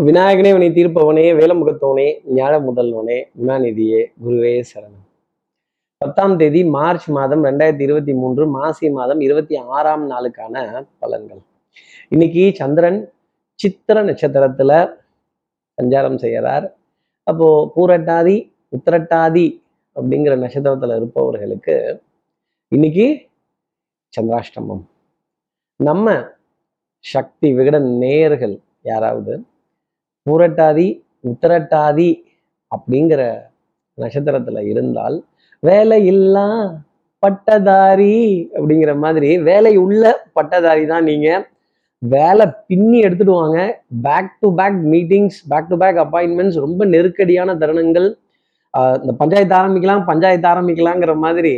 விநாயகனே வினை தீர்ப்பவனே வேலமுகத்தவனே ஞாழ முதல்வனே குணாநிதியே குருவே சரணம். பத்தாம் தேதி மார்ச் மாதம் ரெண்டாயிரத்தி இருபத்தி மூன்று மாசி மாதம் இருபத்தி ஆறாம் நாளுக்கான பலன்கள். இன்னைக்கு சந்திரன் சித்திர நட்சத்திரத்துல சஞ்சாரம் செய்கிறார் அப்போ பூரட்டாதி உத்திரட்டாதி அப்படிங்கிற நட்சத்திரத்துல இருப்பவர்களுக்கு இன்னைக்கு சந்திராஷ்டமம். நம்ம சக்தி விகட நேயர்கள் யாராவது பூரட்டாதி உத்தரட்டாதி அப்படிங்கிற நட்சத்திரத்துல இருந்தால் வேலை இல்லா பட்டதாரி அப்படிங்கிற மாதிரி வேலை உள்ள பட்டதாரி தான் நீங்க. வேலை பின்னி எடுத்துடுவாங்க. Back to back meetings back to back appointments ரொம்ப நெருக்கடியான தருணங்கள். இந்த பஞ்சாயத்து ஆரம்பிக்கலாம் பஞ்சாயத்து ஆரம்பிக்கலாங்கிற மாதிரி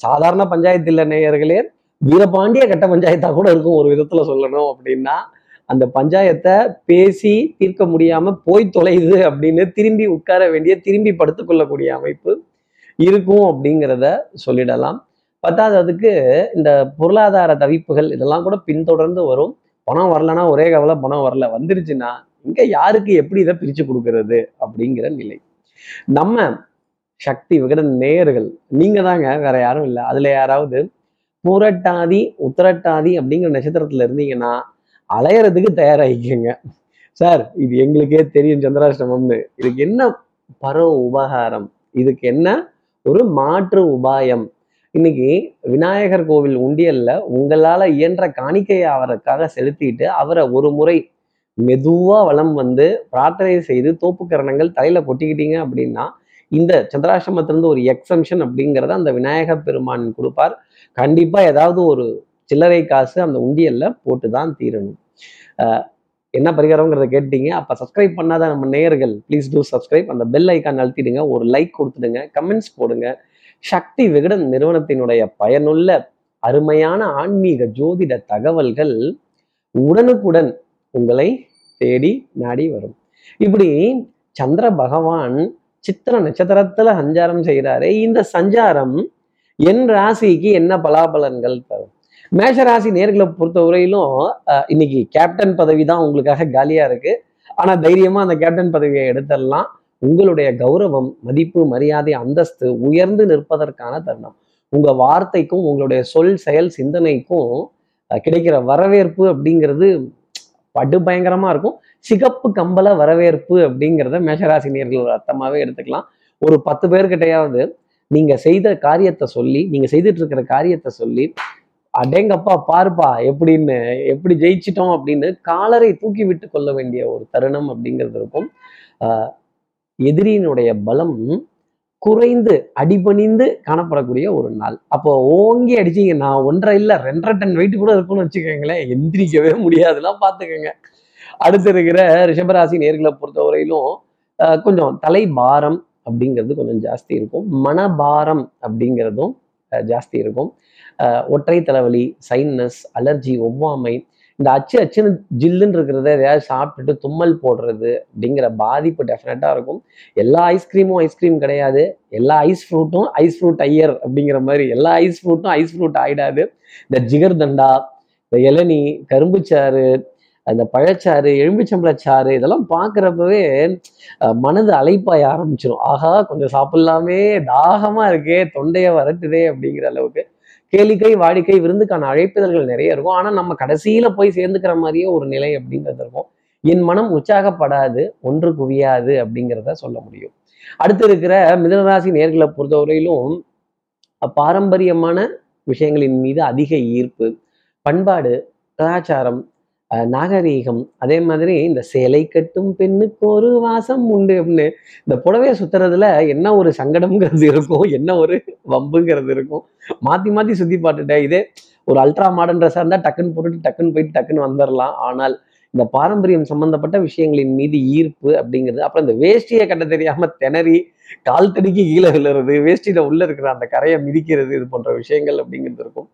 சாதாரண பஞ்சாயத்து இல்லை நேயர்களே வீரபாண்டிய கட்ட பஞ்சாயத்தா கூட இருக்கும் ஒரு விதத்துல சொல்லணும் அப்படின்னா அந்த பஞ்சாயத்தை பேசி தீர்க்க முடியாம போய் தொலையுது அப்படின்னு திரும்பி உட்கார வேண்டிய திரும்பி படுத்துக்கொள்ளக்கூடிய அமைப்பு இருக்கும் அப்படிங்கிறத சொல்லிடலாம். பத்தாவது அதுக்கு இந்த பொருளாதார தவிப்புகள் இதெல்லாம் கூட பின்தொடர்ந்து வரும். பணம் வரலன்னா ஒரே கவலை பணம் வரல வந்துருச்சுன்னா இங்க யாருக்கு எப்படி இதை பிரிச்சு கொடுக்கறது அப்படிங்கிற நிலை. நம்ம சக்தி விகட நேயர்கள் நீங்க தாங்க வேற யாரும் இல்லை. அதுல யாராவது புரட்டாதி உத்திரட்டாதி அப்படிங்கிற நட்சத்திரத்துல இருந்தீங்கன்னா அலையறதுக்கு தயாராகிக்கங்க. சார் இது எங்களுக்கே தெரியும் சந்திராஷ்டமம்னு இதுக்கு என்ன பரோ உபகாரம்? இதுக்கு என்ன ஒரு மாற்று உபாயம்? இன்னைக்கு விநாயகர் கோவில் உண்டியல்ல உங்களால இயன்ற காணிக்கையை அவருக்காக செலுத்திட்டு அவரை ஒரு முறை மெதுவா வளம் வந்து பிரார்த்தனை செய்து தோப்புக்கரணங்கள் தலையில கொட்டிக்கிட்டீங்க அப்படின்னா இந்த சந்திராசிரமத்திலிருந்து ஒரு எக்ஸம்ஷன் அப்படிங்கிறத அந்த விநாயகர் பெருமான் கொடுப்பார். கண்டிப்பா ஏதாவது ஒரு சில்லறை காசு அந்த உண்டியல்ல போட்டு தான் தீரணும். என்ன பரிகாரங்கிறத கேட்டீங்க அப்ப சப்ஸ்கிரைப் பண்ணாத நம்ம நேயர்கள் ப்ளீஸ் டூ சப்ஸ்கிரைப் அந்த பெல் ஐக்கான் அழுத்திடுங்க. ஒரு லைக் கொடுத்துடுங்க. கமெண்ட்ஸ் போடுங்க. சக்தி விகடன் நிறுவனத்தினுடைய பயனுள்ள அருமையான ஆன்மீக ஜோதிட தகவல்கள் உடனுக்குடன் உங்களை தேடி நாடி வரும். இப்படி சந்திர பகவான் சித்திர நட்சத்திரத்துல சஞ்சாரம் செய்கிறாரே இந்த சஞ்சாரம் என் ராசிக்கு என்ன பலாபலன்கள் தரும்? மேஷராசி நேர்களை பொறுத்த வரையிலும் இன்னைக்கு கேப்டன் பதவி தான் உங்களுக்காக காலியா இருக்கு. ஆனா தைரியமா அந்த கேப்டன் பதவியை எடுத்துடலாம். உங்களுடைய கௌரவம் மதிப்பு மரியாதை அந்தஸ்து உயர்ந்து நிற்பதற்கான தருணம். உங்க வார்த்தைக்கும் உங்களுடைய சொல் செயல் சிந்தனைக்கும் கிடைக்கிற வரவேற்பு அப்படிங்கிறது படு பயங்கரமா இருக்கும். சிகப்பு கம்பள வரவேற்பு அப்படிங்கிறத மேஷராசி நேர்கள் அர்த்தமாவே எடுத்துக்கலாம். ஒரு பத்து பேர்கிட்டையாவது நீங்க செய்த காரியத்தை சொல்லி நீங்க செய்துட்டு இருக்கிற காரியத்தை சொல்லி அடேங்கப்பா பாருப்பா எப்படின்னு எப்படி ஜெயிச்சிட்டோம் அப்படின்னு காலரை தூக்கி விட்டு கொள்ள வேண்டிய ஒரு தருணம் அப்படிங்கிறது இருக்கும். ஆஹ் எதிரியினுடைய பலம் குறைந்து அடிபணிந்து காணப்படக்கூடிய ஒரு நாள். அப்போ ஓங்கி அடிச்சீங்க. நான் ஒன்றரை இல்லை ரெண்டரை டன் வெயிட் கூட இருக்கும்னு வச்சுக்கோங்களேன். எந்திரிக்கவே முடியாதுலாம் பார்த்துக்கோங்க. அடுத்து இருக்கிற ரிஷபராசி நேர்களை பொறுத்தவரையிலும் ஆஹ் கொஞ்சம் தலை பாரம் அப்படிங்கிறது கொஞ்சம் ஜாஸ்தி இருக்கும். மனபாரம் அப்படிங்கிறதும் ஜாஸ்தி இருக்கும். ஒற்றை தலைவலி சைன்னஸ் அலர்ஜி ஒவ்வாமை இந்த அச்சு அச்சுன்னு ஜில்லுன்னு இருக்கிறத எதையாவது சாப்பிட்டுட்டு தும்மல் போடுறது அப்படிங்கிற பாதிப்பு டெஃபினட்டாக இருக்கும். எல்லா ஐஸ்கிரீமும் ஐஸ்கிரீம் கிடையாது. எல்லா ஐஸ் ஃப்ரூட்டும் ஐஸ் ஃப்ரூட் ஐயர் அப்படிங்கிற மாதிரி எல்லா ஐஸ் ஃப்ரூட்டும் ஐஸ் ஃப்ரூட் ஆயிடாது. இந்த ஜிகர்தண்டா இந்த இளநி கரும்புச்சாறு அந்த பழச்சாறு எலும்பிச்சம்பழச்சாறு இதெல்லாம் பார்க்குறப்பவே மனது அலைப்பாய ஆரம்பிச்சிடும் ஆஹா கொஞ்சம் சாப்பிட்லாமே தாகமா இருக்கே தொண்டையை வரட்டுதே அப்படிங்கிற அளவுக்கு. கேளிக்கை வாடிக்கை விருந்துக்கான அழைப்புதல்கள் நிறைய இருக்கும். ஆனால் நம்ம கடைசியில போய் சேர்ந்துக்கிற மாதிரியே ஒரு நிலை அப்படிங்கிறது இருக்கும். என் மனம் உற்சாகப்படாது ஒன்று குவியாது அப்படிங்கிறத சொல்ல முடியும். அடுத்து இருக்கிற மிதனராசி நேர்களை பொறுத்தவரையிலும் பாரம்பரியமான விஷயங்களின் மீது அதிக ஈர்ப்பு பண்பாடு கலாச்சாரம் நாகரீகம். அதே மாதிரி இந்த சேலை கட்டும் பெண்ணுக்கு ஒரு வாசம் உண்டு அப்படின்னு இந்த புடவையை சுத்துறதுல என்ன ஒரு சங்கடம்ங்கிறது இருக்கும் என்ன ஒரு வம்புங்கிறது இருக்கும். மாத்தி மாத்தி சுத்தி பார்த்துட்டேன். இதே ஒரு அல்ட்ரா மாடர்ன் ட்ரெஸ்ஸாக இருந்தால் டக்குன்னு போட்டுட்டு டக்குன்னு போயிட்டு டக்குன்னு வந்துடலாம் ஆனால் இந்த பாரம்பரியம் சம்பந்தப்பட்ட விஷயங்களின் மீது ஈர்ப்பு அப்படிங்கிறது அப்புறம் இந்த வேஷ்டியை கட்ட தெரியாம திணறி கால் தடிக்கு கீழே விழுறது வேஷ்டியில உள்ள இருக்கிற அந்த கரையை மிதிக்கிறது இது போன்ற விஷயங்கள் அப்படிங்கிறது இருக்கும்.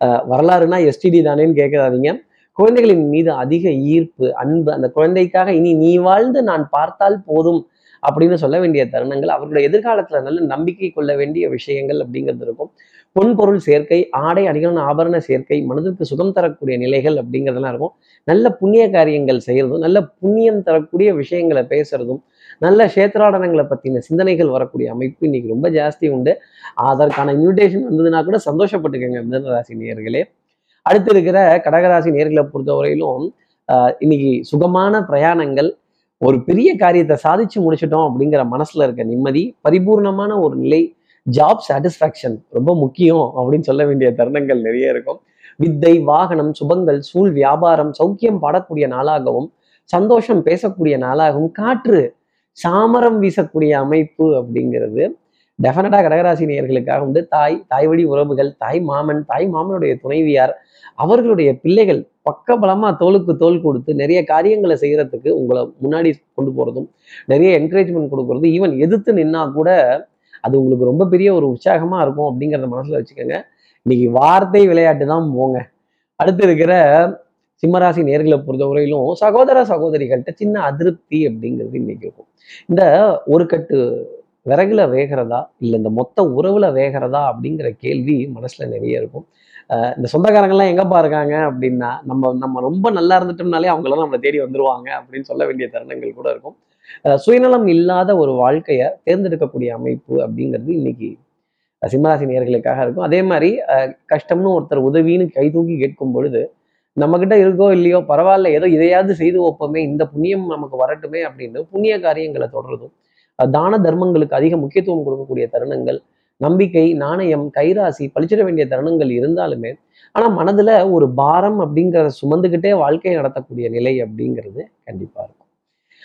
அஹ் வரலாறுனா எஸ்டிடி தானேன்னு கேட்காதீங்க. குழந்தைகளின் மீது அதிக ஈர்ப்பு அன்பு அந்த குழந்தைக்காக இனி நீ வாழ்ந்து நான் பார்த்தால் போதும் அப்படின்னு சொல்ல வேண்டிய தருணங்கள் அவர்களுடைய எதிர்காலத்துல நல்ல நம்பிக்கை கொள்ள வேண்டிய விஷயங்கள் அப்படிங்கிறது இருக்கும். பொன்பொருள் சேர்க்கை ஆடை அணிகலன் ஆபரண சேர்க்கை மனதிற்கு சுகம் தரக்கூடிய நிலைகள் அப்படிங்கிறதெல்லாம் இருக்கும். நல்ல புண்ணிய காரியங்கள் செய்யறதும் நல்ல புண்ணியம் தரக்கூடிய விஷயங்களை பேசுறதும் நல்ல கஷேத்ராடனங்களை பத்தின சிந்தனைகள் வரக்கூடிய அமைப்பு இன்னைக்கு ரொம்ப ஜாஸ்தி உண்டு. அதற்கான இன்விடேஷன் வந்ததுன்னா கூட சந்தோஷப்பட்டுக்கோங்க மிதனராசி நேர்களே அடுத்து இருக்கிற கடகராசி நேர்களை பொறுத்தவரையிலும் ஆஹ் இன்னைக்கு சுகமான பிரயாணங்கள் ஒரு பெரிய காரியத்தை சாதிச்சு முடிச்சிட்டோம் அப்படிங்கிற மனசுல இருக்க நிம்மதி பரிபூர்ணமான ஒரு நிலை ஜாப் சாட்டிஸ்ஃபேக்ஷன் ரொம்ப முக்கியம் அப்படின்னு சொல்ல வேண்டிய தருணங்கள் நிறைய இருக்கும். வித்தை வாகனம் சுபங்கள் சூழ் வியாபாரம் சௌக்கியம் பாடக்கூடிய நாளாகவும் சந்தோஷம் பேசக்கூடிய நாளாகவும் காற்று சாமரம் வீசக்கூடிய அமைப்பு அப்படிங்கிறது டெஃபினட்டா கடகராசி நேயர்களுக்காக உண்டு. தாய் தாய் வழி உறவுகள் தாய் மாமன் தாய் மாமனுடைய துணைவியார் அவர்களுடைய பிள்ளைகள் பக்கபலமா தோலுக்கு தோல் கொடுத்து நிறைய காரியங்களை செய்யறதுக்கு உங்களை முன்னாடி கொண்டு போறதும் நிறைய என்கரேஜ்மெண்ட் கொடுக்கறதும் ஈவன் எதிர்த்து நின்னா கூட அது உங்களுக்கு ரொம்ப பெரிய ஒரு உற்சாகமா இருக்கும் அப்படிங்கிறத மனசுல வச்சுக்கோங்க. இன்னைக்கு வார்த்தை விளையாட்டு தான் போங்க. அடுத்து இருக்கிற சிம்மராசி நேர்களை பொறுத்தவரையிலும் சகோதர சகோதரிகள்கிட்ட சின்ன அதிருப்தி அப்படிங்கிறது இன்னைக்கு இருக்கும். இந்த ஒரு கட்டு விறகுல வேகிறதா இல்லை இந்த மொத்த உறவுல வேகிறதா அப்படிங்கிற கேள்வி மனசுல நிறைய இருக்கும். இந்த சொந்தக்காரங்கள்லாம் எங்கப்பா இருக்காங்க அப்படின்னா நம்ம நம்ம ரொம்ப நல்லா இருந்துட்டோம்னாலே அவங்களாம் நம்மளை தேடி வந்துருவாங்க அப்படின்னு சொல்ல வேண்டிய தருணங்கள் கூட இருக்கும். சுயநலம் இல்லாத ஒரு வாழ்க்கையை தேர்ந்தெடுக்கக்கூடிய அமைப்பு அப்படிங்கிறது இன்னைக்கு சிம்மராசி நேர்களுக்காக இருக்கும். அதே மாதிரி கஷ்டம்னு ஒருத்தர் உதவின்னு கை தூக்கி கேட்கும் பொழுது நம்ம கிட்ட இருக்கோ இல்லையோ பரவாயில்ல ஏதோ இதையாவது செய்து வைப்போமே இந்த புண்ணியம் நமக்கு வரட்டுமே அப்படின்னு புண்ணிய காரியங்களை தொடர்றதும் தான தர்மங்களுக்கு அதிக முக்கியத்துவம் கொடுக்கக்கூடிய தருணங்கள் நம்பிக்கை நாணயம் கைராசி பழிச்சிட வேண்டிய தருணங்கள் இருந்தாலுமே ஆனா மனதுல ஒரு பாரம் அப்படிங்கிறத சுமந்துக்கிட்டே வாழ்க்கையை நடத்தக்கூடிய நிலை அப்படிங்கிறது கண்டிப்பா இருக்கும்.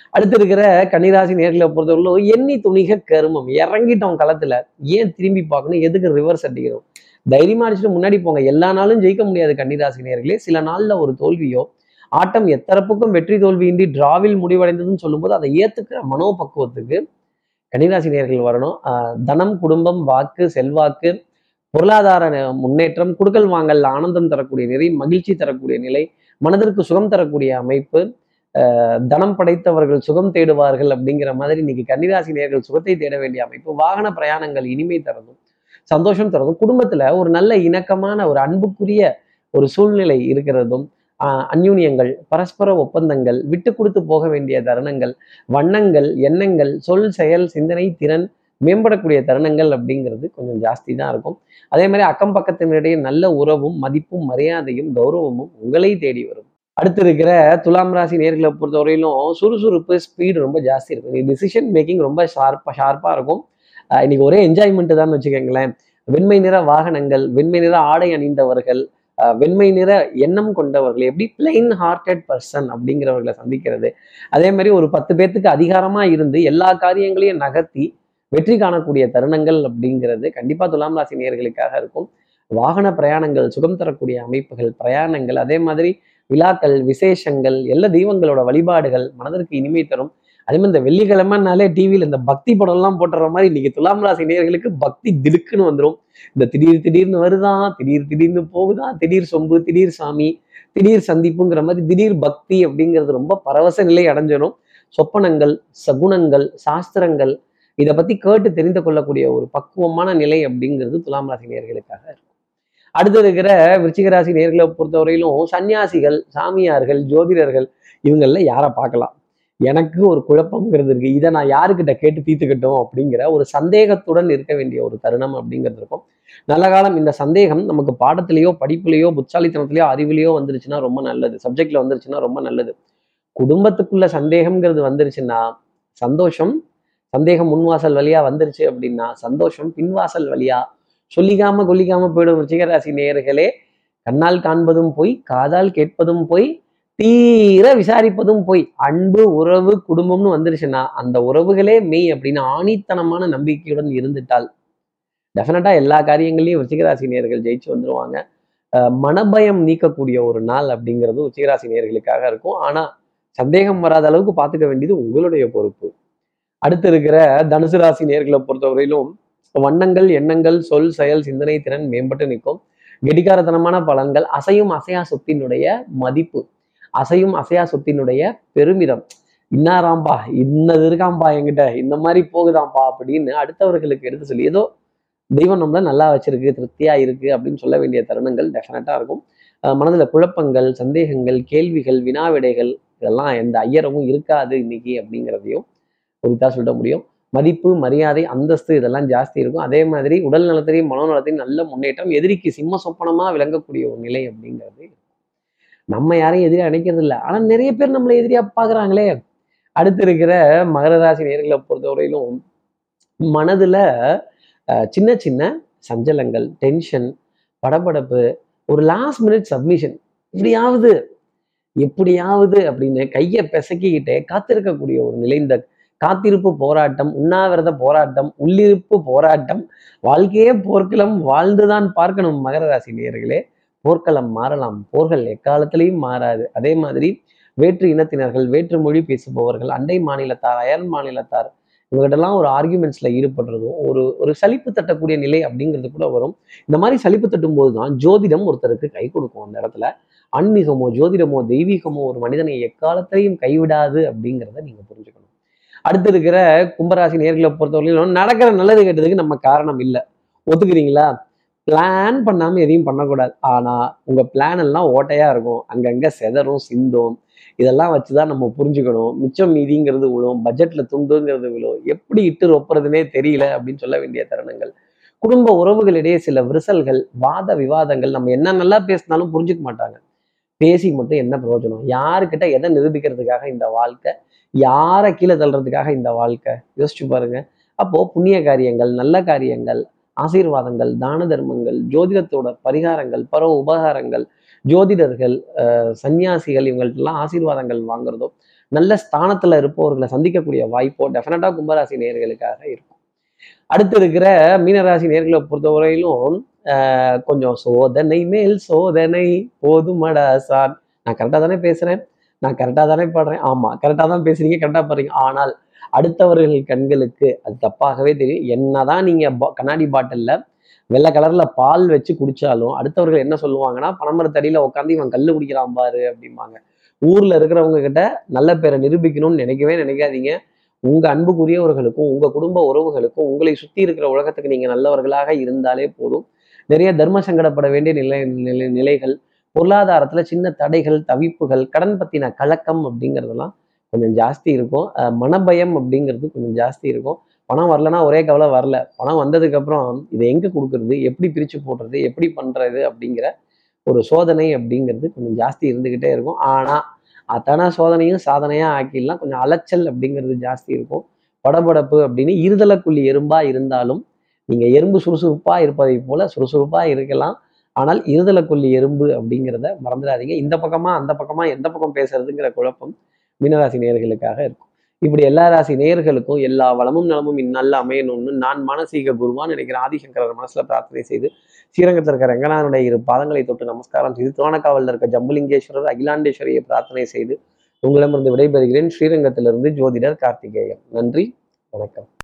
அடுத்து இருக்கிற கன்னிராசி நேர்களை பொறுத்தவரையிலும் எண்ணி துணிக கருமம். இறங்கிட்டோம் களத்துல. ஏன் திரும்பி பார்க்கணும்? எதுக்கு ரிவர்ஸ் அடிக்கிறோம்? தைரியமா அடிச்சுட்டு முன்னாடி போங்க. எல்லா நாளும் ஜெயிக்க முடியாது கன்னிராசி நேர்களே. சில நாள்ல ஒரு தோல்வியோ ஆட்டம் எத்தரப்புக்கும் வெற்றி தோல்வியின்றி டிராவில் முடிவடைந்ததுன்னு சொல்லும்போது அதை ஏத்துக்கிற மனோபக்குவத்துக்கு கன்னிராசி நேர்கள் வரணும் தனம் குடும்பம் வாக்கு செல்வாக்கு பொருளாதார முன்னேற்றம் குடுக்கல் வாங்கல் ஆனந்தம் தரக்கூடிய நிலை மகிழ்ச்சி தரக்கூடிய நிலை மனதிற்கு சுகம் தரக்கூடிய அமைப்பு தனம் படைத்தவர்கள் சுகம் தேடுவார்கள் அப்படிங்கிற மாதிரி இன்னைக்கு கன்னிராசி நேர்கள் சுகத்தை தேட வேண்டிய அமைப்பு வாகன பிரயாணங்கள் இனிமை தரதும் சந்தோஷம் தரதும் குடும்பத்துல ஒரு நல்ல இணக்கமான ஒரு அன்புக்குரிய ஒரு சூழ்நிலை இருக்கிறதும் அந்யூன்யங்கள் பரஸ்பர ஒப்பந்தங்கள் விட்டு கொடுத்து போக வேண்டிய தருணங்கள் வண்ணங்கள் எண்ணங்கள் சொல் செயல் சிந்தனை திறன் மேம்படக்கூடிய தருணங்கள் அப்படிங்கிறது கொஞ்சம் ஜாஸ்தி தான் இருக்கும். அதே மாதிரி அக்கம் பக்கத்தினரிடையே நல்ல உறவும் மதிப்பும் மரியாதையும் கௌரவமும் உங்களை தேடி வரும். அடுத்து இருக்கிற துலாம் ராசி நேர்களை பொறுத்தவரையிலும் சுறுசுறுப்பு ஸ்பீடு ரொம்ப ஜாஸ்தி இருக்கும். இன்னைக்கு டிசிஷன் மேக்கிங் ரொம்ப ஷார்ப்பாக ஷார்ப்பாக இருக்கும். இன்னைக்கு ஒரே என்ஜாய்மெண்ட்டு தான் வச்சுக்கோங்களேன். வெண்மை நிற வாகனங்கள் வெண்மை நிற ஆடை அணிந்தவர்கள் வெண்மை நிற எண்ணம் கொண்டவர்கள் எப்படி பிளெயின் ஹார்ட்டட் பர்சன் அப்படிங்கிறவர்களை சந்திக்கிறது. அதே மாதிரி ஒரு பத்து பேர்த்துக்கு அதிகாரமா இருந்து எல்லா காரியங்களையும் நகர்த்தி வெற்றி காணக்கூடிய தருணங்கள் அப்படிங்கிறது கண்டிப்பா துலாம் ராசி நேர்களுக்காக இருக்கும். வாகன பிரயாணங்கள் சுகம் தரக்கூடிய அமைப்புகள் பிரயாணங்கள் அதே மாதிரி விழாக்கள் விசேஷங்கள் எல்லா தெய்வங்களோட வழிபாடுகள் மனதிற்கு இனிமை தரும். அதே மாதிரி இந்த வெள்ளிக்கிழமைனாலே டிவியில் இந்த பக்தி படம்லாம் போட்டுற மாதிரி இன்னைக்கு துலாம் ராசி நேயர்களுக்கு பக்தி திடுக்குன்னு வந்துடும் இந்த திடீர் திடீர்னு வருதான் திடீர் திடீர்னு போகுதான் திடீர் சொம்பு திடீர் சாமி திடீர் சந்திப்புங்கிற மாதிரி திடீர் பக்தி அப்படிங்கிறது ரொம்ப பரவச நிலை அடைஞ்சிடும் சொப்பனங்கள் சகுனங்கள் சாஸ்திரங்கள் இதை பத்தி கேட்டு தெரிந்து கொள்ளக்கூடிய ஒரு பக்குவமான நிலை அப்படிங்கிறது துலாம் ராசி நேயர்களுக்காக இருக்கும். அடுத்து இருக்கிற விருச்சிக ராசி நேர்களை பொறுத்தவரையிலும் சன்னியாசிகள் சாமியார்கள் ஜோதிடர்கள் இவங்களில் யாரை பார்க்கலாம்? எனக்கு ஒரு குழப்பங்கிறது இருக்கு. இதை நான் யாருக்கிட்ட கேட்டு தீர்த்துக்கிட்டோம் அப்படிங்கிற ஒரு சந்தேகத்துடன் இருக்க வேண்டிய ஒரு தருணம் அப்படிங்கிறது இருக்கும். நல்ல காலம் இந்த சந்தேகம் நமக்கு பாடத்திலேயோ படிப்புலையோ புத்தாலித்தனத்திலேயோ அறிவிலையோ வந்துருச்சுன்னா ரொம்ப நல்லது. சப்ஜெக்ட்ல வந்துருச்சுன்னா ரொம்ப நல்லது. குடும்பத்துக்குள்ள சந்தேகம்ங்கிறது வந்துருச்சுன்னா சந்தோஷம் சந்தேகம் முன்வாசல் வழியா வந்துருச்சு அப்படின்னா சந்தோஷம் பின்வாசல் வழியா. சொல்லிக்காம கொல்லிக்காம போயிடும். ரிச்சிகராசி நேயர்களே கண்ணால் காண்பதும் போய் காதால் கேட்பதும் போய் தீர விசாரிப்பதும் போய் அன்பு உறவு குடும்பம்னு வந்துருச்சுன்னா அந்த உறவுகளே மெய் அப்படின்னு ஆணித்தனமான நம்பிக்கையுடன் இருந்துட்டால் டெஃபினட்டா எல்லா காரியங்களையும் ரிச்சிகராசி நேயர்கள் ஜெயிச்சு வந்துருவாங்க. மனபயம் நீக்கக்கூடிய ஒரு நாள் அப்படிங்கிறது உச்சிகராசி நேயர்களுக்காக இருக்கும். ஆனா சந்தேகம் வராத அளவுக்கு பார்த்துக்க வேண்டியது உங்களுடைய பொறுப்பு. அடுத்து இருக்கிற தனுசு ராசி நேர்களை பொறுத்தவரையிலும் வண்ணங்கள் எண்ணங்கள் சொல் செயல் சிந்தனை திறன் மேம்பட்டு நிற்கும். கெடிகாரத்தனமான பலன்கள் அசையும் அசையா சொத்தினுடைய மதிப்பு. அசையும் அசையா சொத்தினுடைய பெருமிதம். இன்னாராம்பா இன்னது இருக்காம்பா என்கிட்ட இந்த மாதிரி போகுதாம்பா அப்படின்னு அடுத்தவர்களுக்கு எடுத்து சொல்லி ஏதோ தெய்வம் நம்மள நல்லா வச்சிருக்கு திருப்தியா இருக்கு அப்படின்னு சொல்ல வேண்டிய தருணங்கள் டெஃபினட்டா இருக்கும். மனதில் மனதுல குழப்பங்கள் சந்தேகங்கள் கேள்விகள் வினாவிடைகள் இதெல்லாம் எந்த ஐயரவும் இருக்காது இன்னைக்கு அப்படிங்கிறதையும் உறுதியாக சொல்ல முடியும். மதிப்பு மரியாதை அந்தஸ்து இதெல்லாம் ஜாஸ்தி இருக்கும். அதே மாதிரி உடல் நலத்திலையும் மனோநலத்திலையும் நல்ல முன்னேற்றம் எதிரிக்கு சிம்ம சொப்பனமாக விளங்கக்கூடிய ஒரு நிலை அப்படிங்கிறது நம்ம யாரையும் எதிரியா நினைக்கிறது இல்லை. ஆனா நிறைய பேர் நம்மளை எதிரியா பாக்குறாங்களே அடுத்து இருக்கிற மகர ராசி நேர்களை பொறுத்தவரையிலும் மனதுல சின்ன சின்ன சஞ்சலங்கள் டென்ஷன் படபடப்பு ஒரு லாஸ்ட் மினிட் சப்மிஷன் இப்படியாவது எப்படியாவது அப்படின்னு கையை பிசக்கிக்கிட்டே காத்திருக்கக்கூடிய ஒரு நிலை. இந்த காத்திருப்பு போராட்டம் உண்ணாவிரத போராட்டம் உள்ளிருப்பு போராட்டம் வாழ்க்கையே போர்க்களம் வாழ்ந்துதான் பார்க்கணும் மகர ராசி நேர்களே போர்க்களம் மாறலாம். போர்கள் எக்காலத்திலையும் மாறாது. அதே மாதிரி வேற்று இனத்தினர்கள் வேற்று மொழி பேசுபவர்கள் அண்டை மாநிலத்தார் அயல் மாநிலத்தார் இவங்ககிட்டலாம் ஒரு ஆர்கியூமெண்ட்ஸ்ல ஈடுபடுறதும் ஒரு ஒரு சலிப்பு தட்டக்கூடிய நிலை அப்படிங்கிறது கூட வரும். இந்த மாதிரி சலிப்பு தட்டும் போது தான் ஜோதிடம் ஒருத்தருக்கு கை கொடுக்கும் அந்த இடத்துல. ஆன்மீகமோ ஜோதிடமோ தெய்வீகமோ ஒரு மனிதனை எக்காலத்திலையும் கைவிடாது அப்படிங்கிறத நீங்க புரிஞ்சுக்கணும். அடுத்து இருக்கிற கும்பராசி நேர்களை பொறுத்தவரையிலும் நடக்கிற நல்லது கெட்டதுக்கு நம்ம காரணம் இல்லை. ஒத்துக்கிறீங்களா? பிளான் பண்ணாம எதையும் பண்ணக்கூடாது. ஆனா உங்க பிளான் எல்லாம் ஓட்டையா இருக்கும். அங்கங்க செதறும் சிந்தும். இதெல்லாம் வச்சுதான் நம்ம புரிஞ்சுக்கணும். மிச்சம் மீதிங்கிறது விழும். பட்ஜெட்ல துண்டுங்கிறது விழும். எப்படி இட்டு ரொப்புறதுனே தெரியல அப்படின்னு சொல்ல வேண்டிய தருணங்கள். குடும்ப உறவுகளிடையே சில விரிசல்கள் வாத விவாதங்கள். நம்ம என்ன நல்லா பேசினாலும் புரிஞ்சுக்க மாட்டாங்க. பேசி மட்டும் என்ன பிரயோஜனம்? யாருக்கிட்ட எதை நிரூபிக்கிறதுக்காக இந்த வாழ்க்கை? யாரை கீழே தள்ளுறதுக்காக இந்த வாழ்க்கை? யோசிச்சு பாருங்க. அப்போ புண்ணிய காரியங்கள் நல்ல காரியங்கள் ஆசீர்வாதங்கள் தான தர்மங்கள் ஜோதிடத்தோட பரிகாரங்கள் பரவ உபகாரங்கள் ஜோதிடர்கள் சன்னியாசிகள் இவங்கள்ட்டெல்லாம் ஆசீர்வாதங்கள் வாங்குறதோ நல்ல ஸ்தானத்துல இருப்பவர்களை சந்திக்கக்கூடிய வாய்ப்போ டெஃபினட்டாக கும்பராசி நேர்களுக்காக இருக்கும். அடுத்து இருக்கிற மீனராசி நேர்களை பொறுத்தவரையிலும் ஆஹ், கொஞ்சம் சோதனை மேல் சோதனை போதுமடா சார். நான் கரெக்டாக தானே பேசுறேன்? நான் கரெக்டாக தானே பாடுறேன்? ஆமா கரெக்டாக தான் பேசுறீங்க கரெக்டாக பாடுறீங்க. ஆனால் அடுத்தவர்கள் கண்களுக்கு அது தப்பாகவே தெரியும். என்னதான் நீங்க கண்ணாடி பாட்டில்ல வெள்ளை கலர்ல பால் வச்சு குடிச்சாலும் அடுத்தவர்கள் என்ன சொல்லுவாங்கன்னா பனமரத்தடியில உட்காந்து இவன் கல் குடிக்கிறான் பாரு அப்படிம்பாங்க. ஊர்ல இருக்கிறவங்க கிட்ட நல்ல பேரை நிரூபிக்கணும்னு நினைக்கவே நினைக்காதீங்க. உங்க அன்புக்குரியவர்களுக்கும் உங்க குடும்ப உறவுகளுக்கும் உங்களை சுத்தி இருக்கிற உலகத்துக்கு நீங்க நல்லவர்களாக இருந்தாலே போதும். நிறைய தர்ம சங்கடப்பட வேண்டிய நிலை நிலை நிலைகள் பொருளாதாரத்துல சின்ன தடைகள் தவிப்புகள் கடன் பத்தின கலக்கம் அப்படிங்கிறதெல்லாம் கொஞ்சம் ஜாஸ்தி இருக்கும். மனபயம் அப்படிங்கிறது கொஞ்சம் ஜாஸ்தி இருக்கும். பணம் வரலன்னா ஒரே கவலை வரல. பணம் வந்ததுக்கு அப்புறம் இதை எங்க கொடுக்கறது? எப்படி பிரிச்சு போடுறது? எப்படி பண்றது? அப்படிங்கிற ஒரு சோதனை அப்படிங்கிறது கொஞ்சம் ஜாஸ்தி இருந்துகிட்டே இருக்கும். ஆனா அத்தனை சோதனையும் சாதனையா ஆக்கிடலாம். கொஞ்சம் அலைச்சல் அப்படிங்கிறது ஜாஸ்தி இருக்கும். படபடப்பு அப்படின்னு இருதலக்குள்ளி எறும்பா இருந்தாலும் நீங்க எறும்பு சுறுசுறுப்பா இருப்பதை போல சுறுசுறுப்பா இருக்கலாம். ஆனால் இருதலக்குள்ளி எறும்பு அப்படிங்கிறத மறந்துடாதீங்க. இந்த பக்கமா அந்த பக்கமா எந்த பக்கம் பேசுறதுங்கிற குழப்பம் மீனராசி நேயர்களுக்காக இருக்கும். இப்படி எல்லா ராசி நேயர்களுக்கும் எல்லா வளமும் நலமும் இந்நல்ல அமையணும்னு நான் மானசீக குருவான்னு நினைக்கிற ஆதிசங்கரர் மனசுல பிரார்த்தனை செய்து ஸ்ரீரங்கத்தில் இருக்கிற ரங்கநாதனுடைய இரு பாதங்களை தொட்டு நமஸ்காரம் செய்து திருவானக்காவலில் இருக்க ஜம்புலிங்கேஸ்வரர் அகிலாண்டேஸ்வரியை பிரார்த்தனை செய்து உங்களிடமிருந்து விடைபெறுகிறேன். ஸ்ரீரங்கத்திலிருந்து ஜோதிடர் கார்த்திகேயன். நன்றி வணக்கம்.